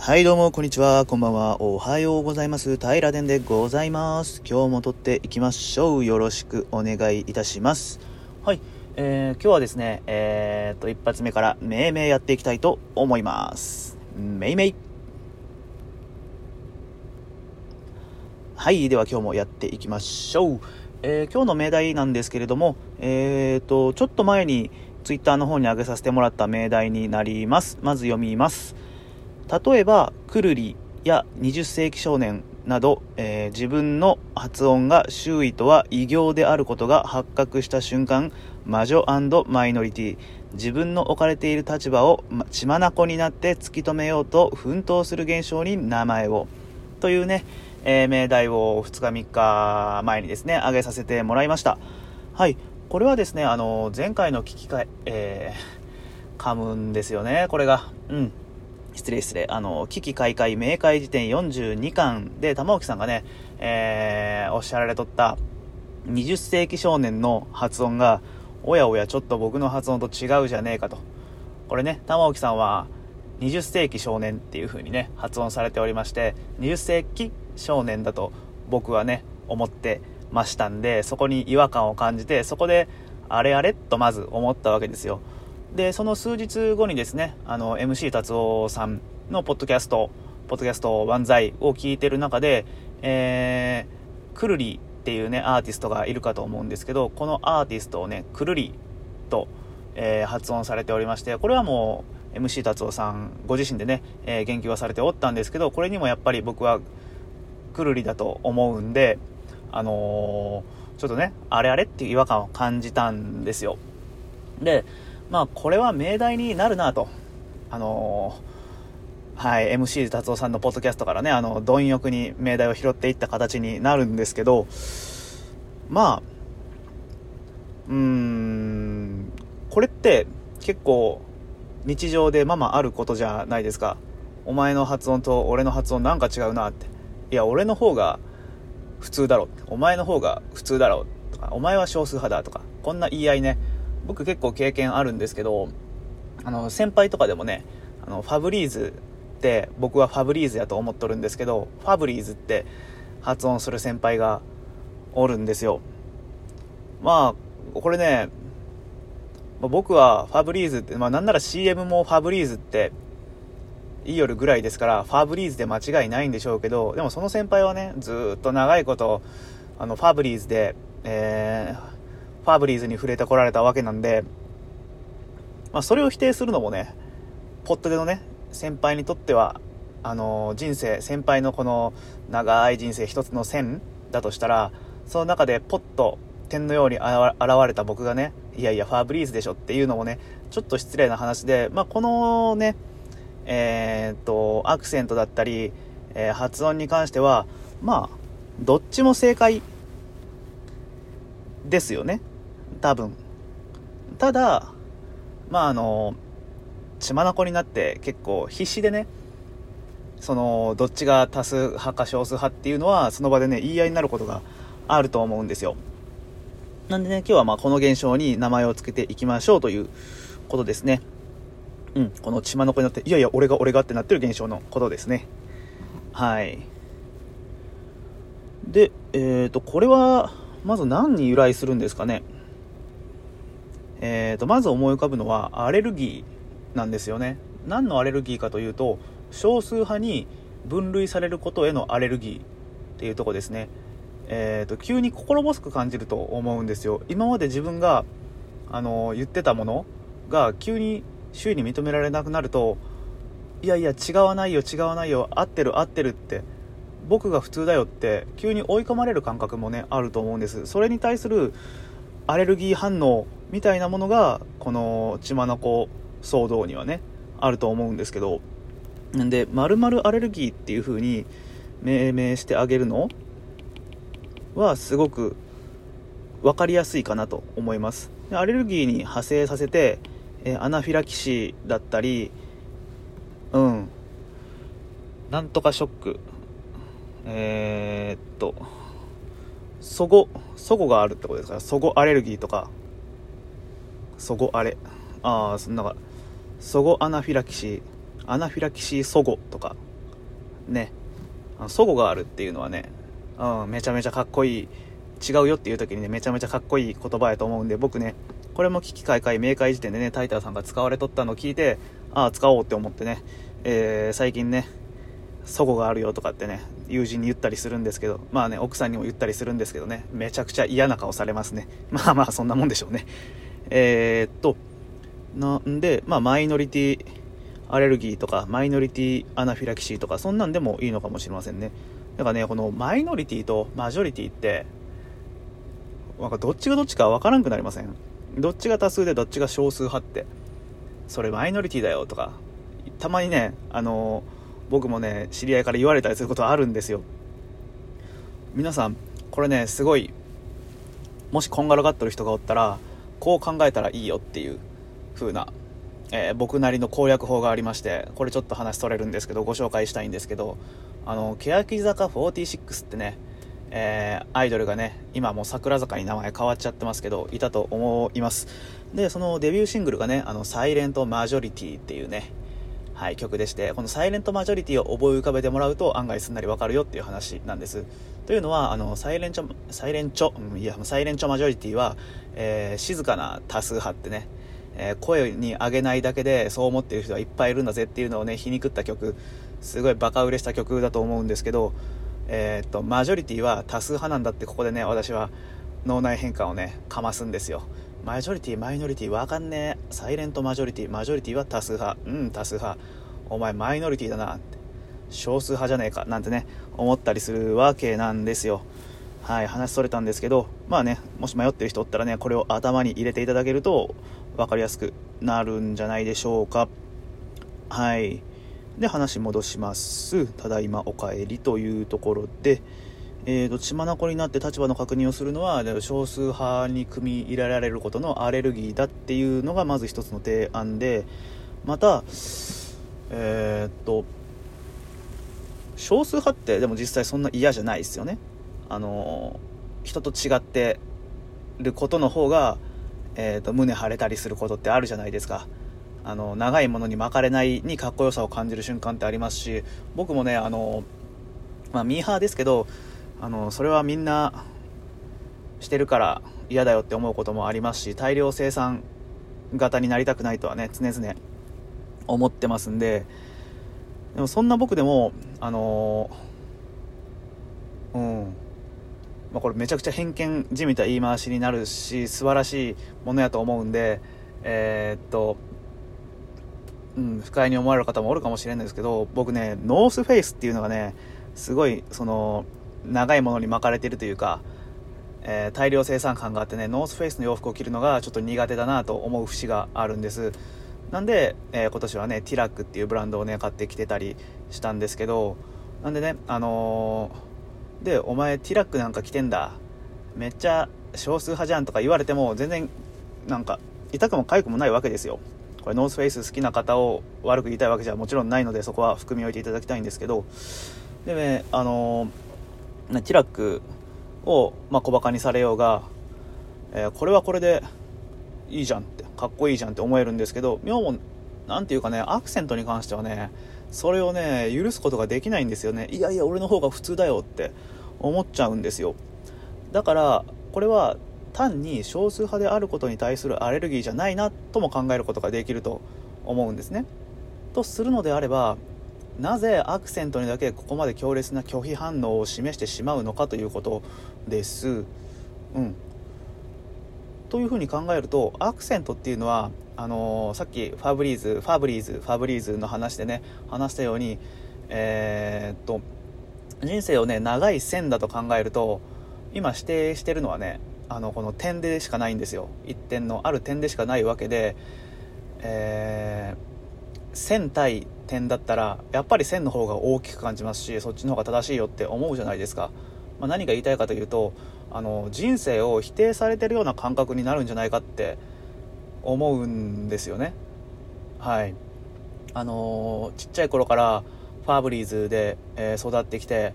はい、どうも、こんにちは。こんばんは。おはようございます。平殿でございます。今日も撮っていきましょう。よろしくお願いいたします。はい、えー、今日はですね、えー、と、一発目から、めいめいやっていきたいと思います。めいめい。はい、では今日もやっていきましょう。えー今日の命題なんですけれども、えーと、ちょっと前に、ツイッターの方に上げさせてもらった命題になります。まず読みます。例えばくるりや20世紀少年など、えー自分の発音が周囲とは異形であることが発覚した瞬間魔女マイノリティ自分の置かれている立場をま血眼になって突き止めようと奮闘する現象に名前をというね、えー命題を2日3日前にですね挙げさせてもらいました。はい。これはですねあの前回の聞き換ええー 噛むんですよねこれが。うん。失礼失礼。あの、危機開会明快辞典42巻で玉置さんがね、えー、おっしゃられとった20世紀少年の発音が、おやおやちょっと僕の発音と違うじゃねえかと。これね、玉置さんは20世紀少年っていう風にね、発音されておりまして、20世紀少年だと僕はね、思ってましたんで、そこに違和感を感じて、そこで、あれあれとまず思ったわけですよ。でその数日後にですねあの MC 達夫さんのポッドキャスト「ポッドキャスト万歳」を聞いてる中で、えー、くるりっていうねアーティストがいるかと思うんですけどこのアーティストをねくるりと、えー発音されておりましてこれはもう MC 達夫さんご自身でね、えー言及はされておったんですけどこれにもやっぱり僕はくるりだと思うんであのーちょっとねあれあれっていう違和感を感じたんですよ。でまあこれは命題になるなと。あのーはい MC 達夫さんのポッドキャストからねあの貪欲に命題を拾っていった形になるんですけどまあうーんこれって結構日常でままあることじゃないですか。お前の発音と俺の発音なんか違うなって。いや俺の方が普通だろ。お前の方が普通だろ。とかお前は少数派だとかこんな言い合いね。僕結構経験あるんですけどあの先輩とかでもねあのファブリーズって僕はファブリーズやと思っとるんですけどファブリーズって発音する先輩がおるんですよ。まあこれね僕はファブリーズって、まあなんなら CM もファブリーズって言いよるぐらいですから、ファブリーズで間違いないんでしょうけど、でもその先輩はね、ずっと長いこと、あの、ファブリーズで、えー、ファブリーズに触れてこられたわけなんで、まあそれを否定するのもね、ポットでのね、先輩にとっては、あの、人生、先輩のこの長い人生一つの線だとしたら、その中でポッと点のように現れた僕がね、いやいや、ファーブリーズでしょっていうのもね、ちょっと失礼な話で、まあ、このね、えーっと、アクセントだったり、えー発音に関しては、まあ、どっちも正解ですよね。多分。ただ、まあ、あの、血眼になって結構必死でね、その、どっちが多数派か少数派っていうのは、その場でね、言い合いになることがあると思うんですよ。なんでね、今日はまあこの現象に名前を付けていきましょうということですね。うん、この血眼になって、いやいや、俺が俺がってなってる現象のことですね。はい。で、えっ、と、これは、まず何に由来するんですかね。えっ、と、まず思い浮かぶのは、アレルギーなんですよね。何のアレルギーかというと、少数派に分類されることへのアレルギーっていうとこですね。えー、と急に心細く感じると思うんですよ今まで自分があの言ってたものが急に周囲に認められなくなるといやいや違わないよ違わないよ合ってる合ってるって僕が普通だよって急に追い込まれる感覚もねあると思うんですそれに対するアレルギー反応みたいなものがこの血眼騒動にはねあると思うんですけどなんで〇〇アレルギーっていう風に命名してあげるのはすごく分かりやすいかなと思います。アレルギーに派生させて、えアナフィラキシーだったりうん。なんとかショック。えーっと齟齬齟齬があるってことですか？ら齟齬アレルギーとか。齟齬アレ。ああそんなか。齟齬アナフィラキシー。アナフィラキシー齟齬とか。ね。齟齬があるっていうのはね、うん、めちゃめちゃかっこいい。違うよっていう時にねめちゃめちゃかっこいい言葉やと思うんで僕ねこれも奇奇怪怪明解事典でね TaiTanさんが使われとったのを聞いてああ使おうって思ってね、えー、最近ね祖語があるよとかってね友人に言ったりするんですけどまあね奥さんにも言ったりするんですけどねめちゃくちゃ嫌な顔されますね。まあまあそんなもんでしょうね。えー、っとなんでまあマイノリティアレルギーとかマイノリティアナフィラキシーとかそんなんでもいいのかもしれませんね。だからねこのマイノリティとマジョリティってなんかどっちがどっちかわからんくなりません？どっちが多数でどっちが少数派って。それマイノリティだよとかたまにねあのー僕もね知り合いから言われたりすることはあるんですよ。皆さんこれねすごいもしこんがらがってる人がおったらこう考えたらいいよっていう風な、えー、僕なりの攻略法がありましてこれちょっと話取れるんですけどご紹介したいんですけどあの欅坂46ってねえー、アイドルがね今もう桜坂に名前変わっちゃってますけどいたと思います。でそのデビューシングルがね「あのサイレントマジョリティっていうねはい、曲でして、このサイレントマジョリティを覚え浮かべてもらうと案外すんなりわかるよっていう話なんです。というのは、あの、サイレンチョ、サイレンチョ、いや、サイレンチョマジョリティは、えー、静かな多数派ってね、えー、声に上げないだけでそう思ってる人はいっぱいいるんだぜっていうのをね、皮肉った曲、すごいバカ売れした曲だと思うんですけど、えー、っと、マジョリティは多数派なんだってここでね、私は脳内変化をね、かますんですよ。マジョリティ、マイノリティ、わかんねえ。サイレントマジョリティ、マジョリティは多数派。うん、多数派。お前マイノリティだなって。少数派じゃねえか。なんてね、思ったりするわけなんですよ。はい、話それたんですけど、まあね、もし迷ってる人おったらね、これを頭に入れていただけると分かりやすくなるんじゃないでしょうか。はい。で、話戻します。ただいまお帰りというところで、えーと、血眼になって立場の確認をするのは少数派に組み入れられることのアレルギーだっていうのがまず一つの提案でまたえー、っと少数派ってでも実際そんな嫌じゃないですよね。あの人と違ってることの方が、えーと、胸張れたりすることってあるじゃないですか。あの長いものに巻かれないにかっこよさを感じる瞬間ってありますし僕もねあの、まあ、ミーハーですけどあのそれはみんなしてるから嫌だよって思うこともありますし大量生産型になりたくないとはね常々思ってますんででもそんな僕でもあの、うん。まあ、これめちゃくちゃ偏見じみた言い回しになるし素晴らしいものやと思うんでえー、っとうん、不快に思われる方もおるかもしれないですけど僕ねノースフェイスっていうのがねすごいその長いものに巻かれてるというか、えー、大量生産感があってねノースフェイスの洋服を着るのがちょっと苦手だなと思う節があるんです。なんで、えー、今年はねティラックっていうブランドをね買ってきてたりしたんですけどなんでねあのー、でお前ティラックなんか着てんだ。めっちゃ少数派じゃんとか言われても全然なんか痛くも痒くもないわけですよ。これノースフェイス好きな方を悪く言いたいわけじゃもちろんないのでそこは含み置いていただきたいんですけど。でねあのーね、ティラックを、まあ、小バカにされようが、えー、これはこれでいいじゃんってかっこいいじゃんって思えるんですけど妙も何ていうかねアクセントに関してはねそれをね許すことができないんですよね。いやいや俺の方が普通だよって思っちゃうんですよ。だからこれは単に少数派であることに対するアレルギーじゃないなとも考えることができると思うんですね。とするのであればなぜアクセントにだけここまで強烈な拒否反応を示してしまうのかということです。うん、というふうに考えるとアクセントっていうのはあのー、さっきファブリーズファブリーズファブリーズの話でね話したようにえー、っと人生をね長い線だと考えると今指定してるのはねあのこの点でしかないんですよ一点のある点でしかないわけで、えー、線対点だったらやっぱり線の方が大きく感じますしそっちの方が正しいよって思うじゃないですか、まあ、何が言いたいかというとあの人生を否定されてるような感覚になるんじゃないかって思うんですよね。はい。あのちっちゃい頃からファーブリーズで、えー、育ってきて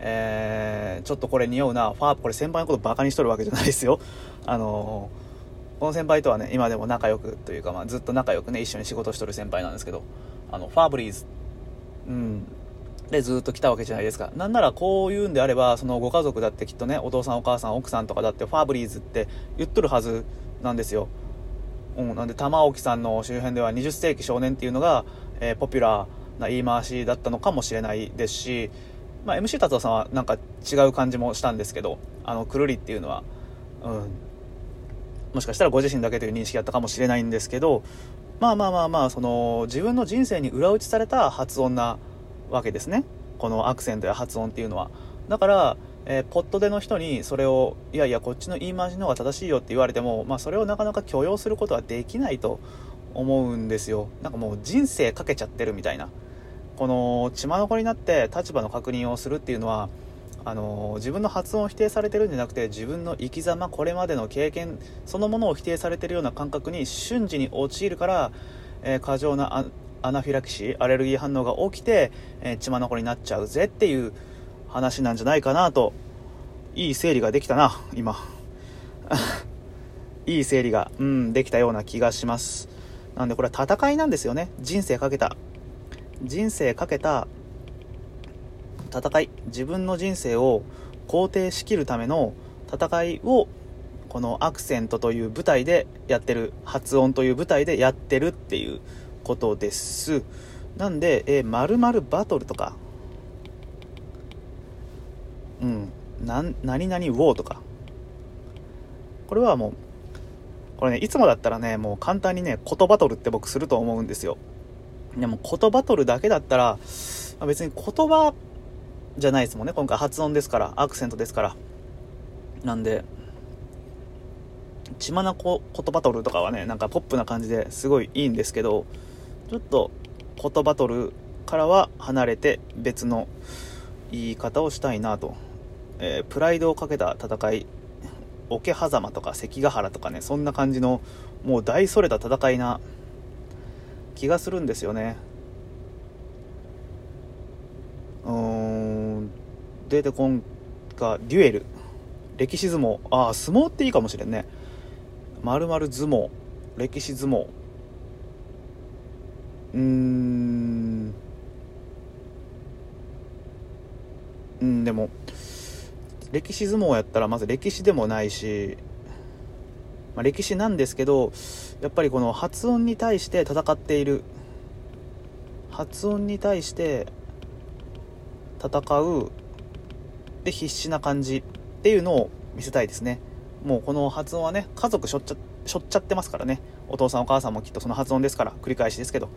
えー、ちょっとこれ似合うな。ファーこれ先輩のことバカにしとるわけじゃないですよ。あのこの先輩とはね今でも仲良くというか、まあ、ずっと仲良くね一緒に仕事しとる先輩なんですけどあのファーブリーズ、うん、でずっと来たわけじゃないですか。なんならこう言うんであれば、そのご家族だってきっとね、お父さんお母さん奥さんとかだってファーブリーズって言っとるはずなんですよ。うん、なんで玉置さんの周辺では20世紀少年っていうのが、えー、ポピュラーな言い回しだったのかもしれないですし、まあ、MC 達夫さんはなんか違う感じもしたんですけど、あの、くるりっていうのは、うん、もしかしたらご自身だけという認識だったかもしれないんですけど、まあまあまあまあ、その、自分の人生に裏打ちされた発音なわけですね。このアクセントや発音っていうのは。だから、えー、ポットでの人にそれを、いやいや、こっちの言い回しの方が正しいよって言われても、まあそれをなかなか許容することはできないと思うんですよ。なんかもう人生かけちゃってるみたいな。この血眼になって立場の確認をするっていうのはあの自分の発音を否定されてるんじゃなくて自分の生き様これまでの経験そのものを否定されてるような感覚に瞬時に陥るから、えー、過剰なアナフィラキシーアレルギー反応が起きて、えー、血眼になっちゃうぜっていう話なんじゃないかなといい整理ができたな今。いい整理が、うん、できたような気がします。なんでこれは戦いなんですよね。人生かけた。人生かけた戦い自分の人生を肯定しきるための戦いをこのアクセントという舞台でやってる発音という舞台でやってるっていうことです。なんで、えー、〇〇バトルとか。うん。何々ウォーとか。これはもうこれねいつもだったらねもう簡単にね言バトルって僕すると思うんですよ。でも言葉取るだけだったら、別に言葉じゃないですもんね。今回発音ですから、アクセントですから。なんで、血眼言葉取るとかはね、なんかポップな感じですごいいいんですけど、ちょっと言葉取るからは離れて別の言い方をしたいなと。えー、プライドをかけた戦い、桶狭間とか関ヶ原とかね、そんな感じの、もう大それた戦いな気がするんですよねうん出てこんかデュエル。歴史相撲。ああ相撲っていいかもしれんね。まる相撲。歴史相撲。うん。うんでも歴史相撲やったらまず歴史でもないしまあ、歴史なんですけどやっぱりこの発音に対して戦っている。発音に対して戦うで必死な感じっていうのを見せたいですねもうこの発音はね家族しょっちゃしょっちゃってますからねお父さんお母さんもきっとその発音ですから繰り返しですけど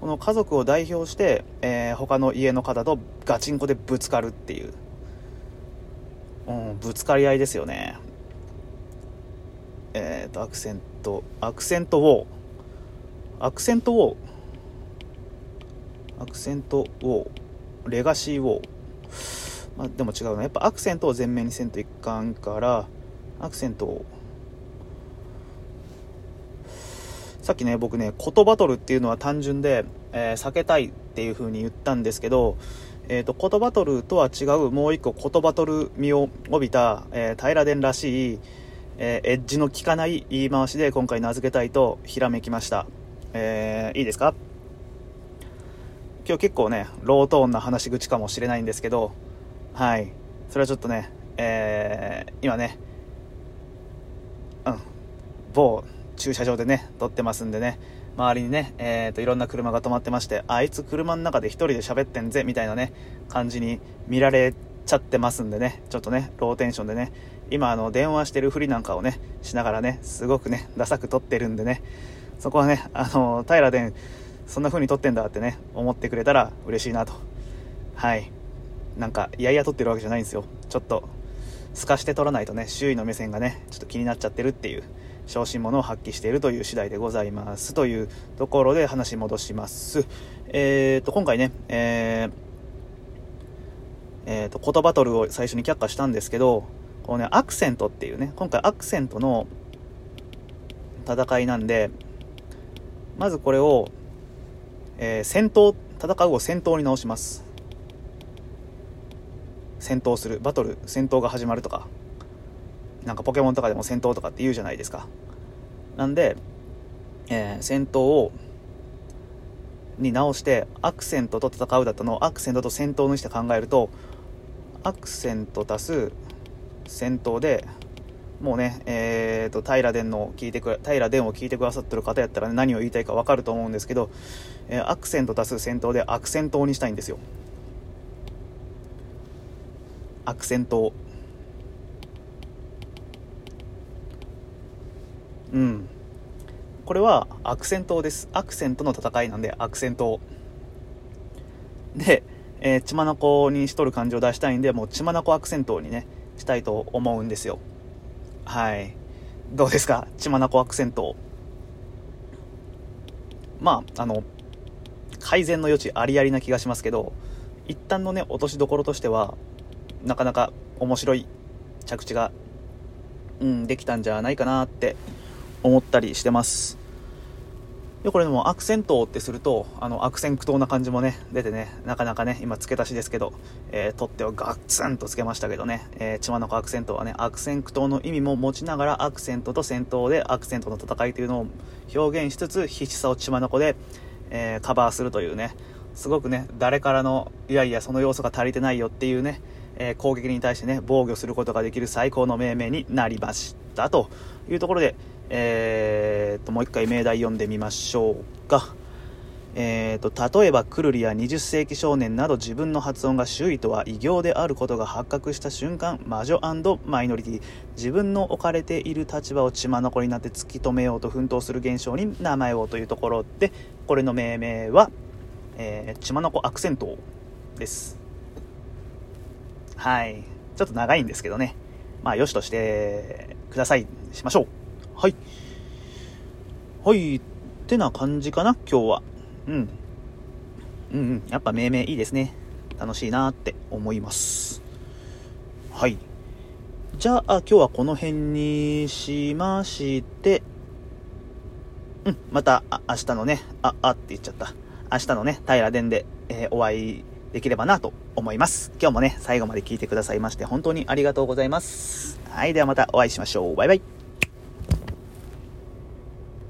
この家族を代表して、えー、他の家の方とガチンコでぶつかるっていう、うん、ぶつかり合いですよねえっ、と、アクセント、アクセントウォー。アクセントウォー。アクセントウォー。レガシーウォー。まあ、でも違うな。やっぱアクセントを前面にせんといかんから、アクセントを。さっきね、僕ね、言バトルっていうのは単純で、えー、避けたいっていう風に言ったんですけど、え、ー、と、言バトルとは違うもう一個言バトル味を帯びた、えー、平殿らしい、えー、エッジの効かない言い回しで今回名付けたいとひらめきました。えー、いいですか？今日結構ね、ロートーンな話し口かもしれないんですけど、はい。それはちょっとね、えー、今ね、うん、某駐車場でね、撮ってますんでね、周りにね、えーと、いろんな車が止まってまして、あいつ車の中で1人で喋ってんぜ、みたいなね、感じに見られちゃってますんでね、ちょっとね、ローテンションでね、今あの、電話してるふりなんかをね、しながらね、すごくね、ダサく撮ってるんでね、そこはね、あの、平殿、そんな風に撮ってんだってね、思ってくれたら嬉しいなと。はい。なんか、いやいや撮ってるわけじゃないんですよ。ちょっと、透かして撮らないとね、周囲の目線がね、ちょっと気になっちゃってるっていう、小心者を発揮しているという次第でございます。というところで話戻します。えーと、今回ね、えー、えーと、言葉トルを最初に却下したんですけど、このね、アクセントっていうね、今回アクセントの戦いなんで、まずこれを、えー、戦闘、戦うを戦闘に直します。戦闘する。バトル、戦闘が始まるとか、なんかポケモンとかでも戦闘とかって言うじゃないですか。なんで、えー、戦闘を、に直してアクセントと戦うだったのをアクセントと戦闘にして考えるとアクセント足す戦闘でもうね、えーと、平殿の聞いてく平殿を聞いてくださってる方やったら、ね、何を言いたいか分かると思うんですけど、えー、アクセント足す戦闘でアクセントにしたいんですよアクセント。うん。これはアクセントです。アクセントの戦いなんでアクセント。で、えー、血眼にしとる感じを出したいんでもう血眼アクセントにねしたいと思うんですよ。はい。どうですか？血眼アクセント。まああの改善の余地ありありな気がしますけど一旦のね落としどころとしてはなかなか面白い着地が、うん、できたんじゃないかなって思ったりしてます。でこれでもアクセントってするとあの悪戦苦闘な感じもね出てねなかなかね今付け足しですけど、えー、取ってはガッツンとつけましたけどね、えー、血眼アクセントはね悪戦苦闘の意味も持ちながらアクセントと戦闘でアクセントの戦いというのを表現しつつ必死さを血眼で、えー、カバーするというねすごくね誰からのいやいやその要素が足りてないよっていうねえー、攻撃に対してね、防御することができる最高の命名になりましたというところで、えー、ともう一回命題読んでみましょうか。えーと、例えばクルリや20世紀少年など自分の発音が周囲とは異形であることが発覚した瞬間魔女マイノリティ自分の置かれている立場を血ま残りになって突き止めようと奮闘する現象に名前をというところでこれの命名は、えー、血まのこアクセントですはいちょっと長いんですけどねまあよしとしてくださいしましょうはいはい、ってな感じかな、今日は。うん。うんうん、やっぱ命名いいですね。楽しいなって思います。はい。じゃあ、今日はこの辺にしまして、うん、また、明日のね、あ、あって言っちゃった。明日のね、平殿で、えー、お会いできればなと思います。今日もね、最後まで聞いてくださいまして、本当にありがとうございます。はい、ではまたお会いしましょう。バイバイ。